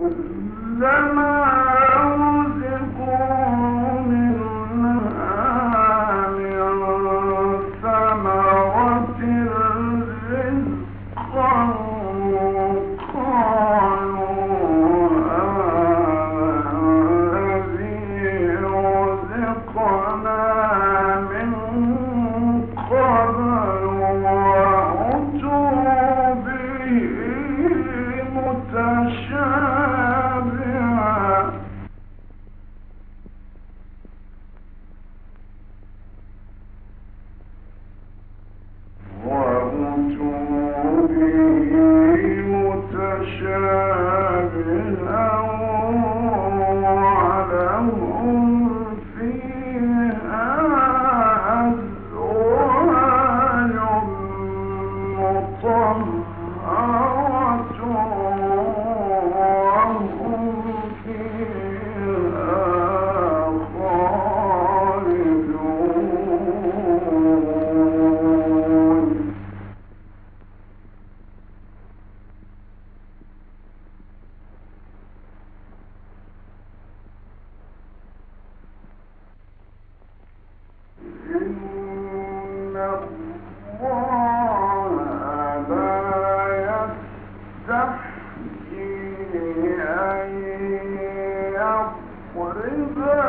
لما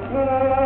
Thank you.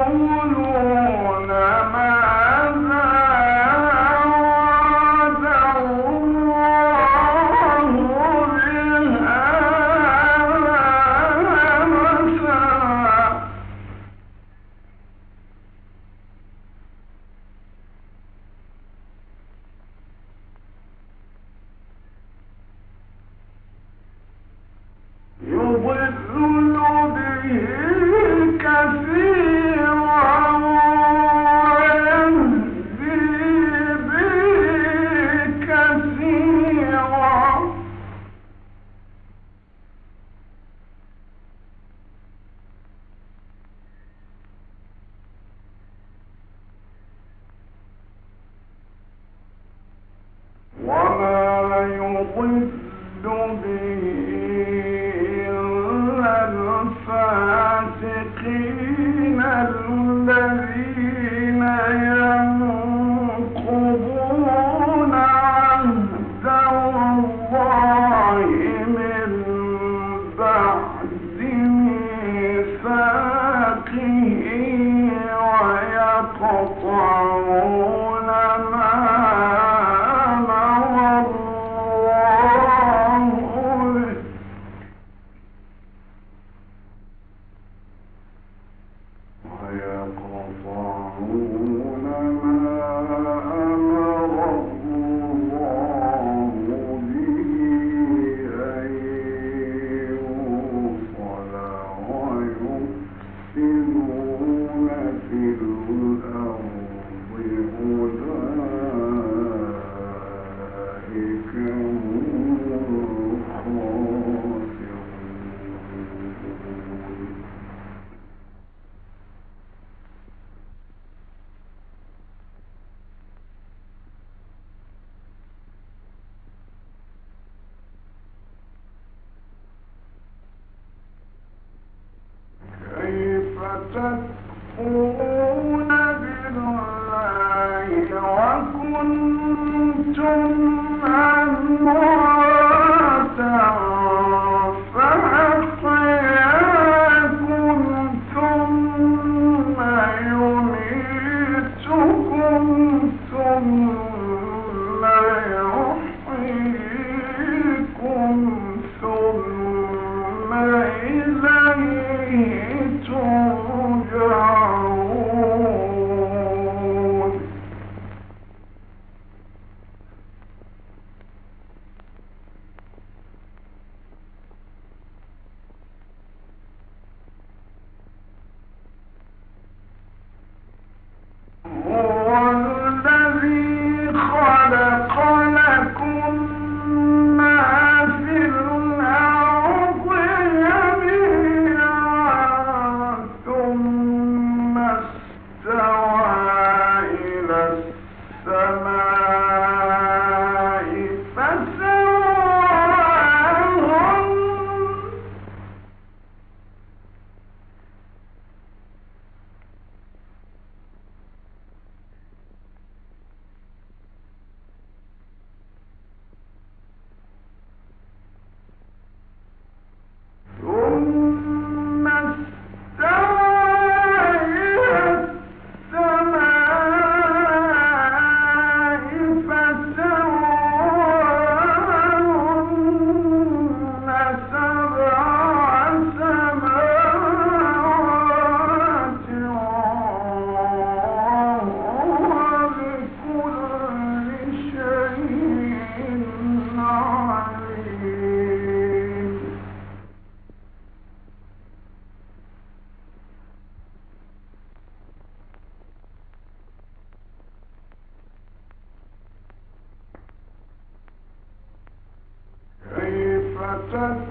Thank you. وكنتم السماء